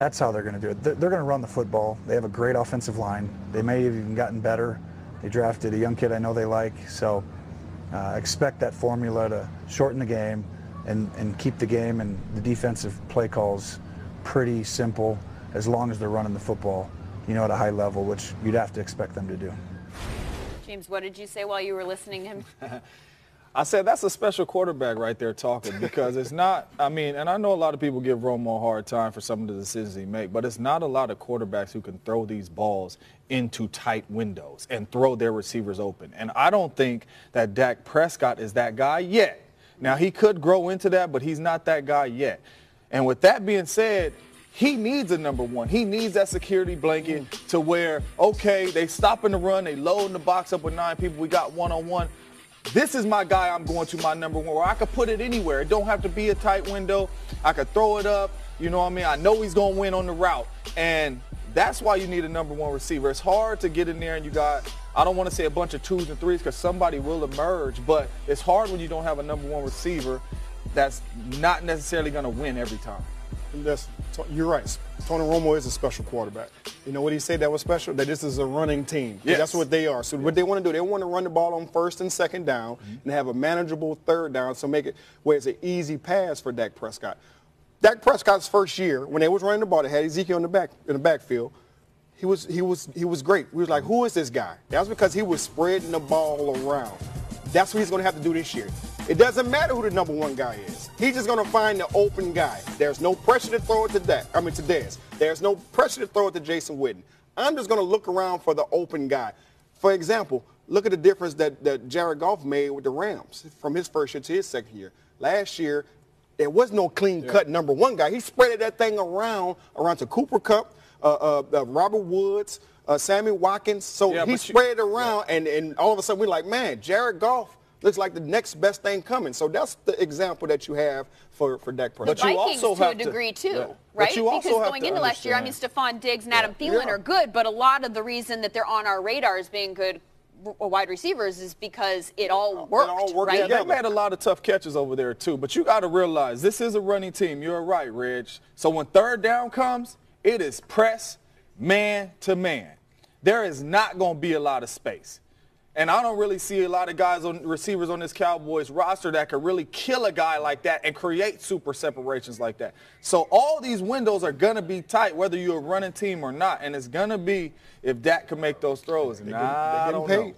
That's how they're going to do it. They're going to run the football. They have a great offensive line. They may have even gotten better. They drafted a young kid I know they like. So uh, expect that formula to shorten the game and, and keep the game and the defensive play calls pretty simple as long as they're running the football, you know, at a high level, which you'd have to expect them to do. James, what did you say while you were listening to him? I said that's a special quarterback right there talking because it's not. I mean, and I know a lot of people give Romo a hard time for some of the decisions he make, but it's not a lot of quarterbacks who can throw these balls into tight windows and throw their receivers open. And I don't think that Dak Prescott is that guy yet. Now he could grow into that, but he's not that guy yet. And with that being said, he needs a number one. He needs that security blanket to where, okay, they stop in the run, they load in the box up with nine people, we got one on one this is my guy I'm going to my number one where I could put it anywhere. It don't have to be a tight window. I could throw it up. You know what I mean? I know he's going to win on the route. And that's why you need a number one receiver. It's hard to get in there and you got, I don't want to say a bunch of twos and threes because somebody will emerge, but it's hard when you don't have a number one receiver that's not necessarily going to win every time. That's, you're right. Tony Romo is a special quarterback. You know what he said that was special? That this is a running team. Yes. That's what they are. So what they want to do, they want to run the ball on first and second down mm-hmm. and have a manageable third down, so make it where it's an easy pass for Dak Prescott. Dak Prescott's first year, when they was running the ball, they had Ezekiel in the back in the backfield. He was he was he was great. We was like, who is this guy? That's because he was spreading the ball around. That's what he's going to have to do this year. It doesn't matter who the number one guy is. He's just going to find the open guy. There's no pressure to throw it to that. I mean to Dez. There's no pressure to throw it to Jason Witten. I'm just going to look around for the open guy. For example, look at the difference that, that Jared Goff made with the Rams from his first year to his second year. Last year, there was no clean-cut yeah. number one guy. He spread that thing around, around to Cooper Kupp, uh, uh, uh, Robert Woods, uh, Sammy Watkins. So yeah, he spread you, it around, yeah. and, and all of a sudden we're like, man, Jared Goff looks like the next best thing coming. So that's the example that you have for, for Dak Prescott. The but you Vikings also to a degree too, yeah. right? because going into last year, I mean, Stefon Diggs and Adam Thielen yeah. are good, but a lot of the reason that they're on our radar as being good wide receivers is because it all worked, it all worked right? Yeah, they made a lot of tough catches over there too. But you got to realize this is a running team. You're right, Reg. So when third down comes, it is press man to man. There is not going to be a lot of space. And I don't really see a lot of guys on receivers on this Cowboys roster that could really kill a guy like that and create super separations like that. So all these windows are going to be tight, whether you're a running team or not. And it's going to be if Dak can make those throws. And I don't paid. know.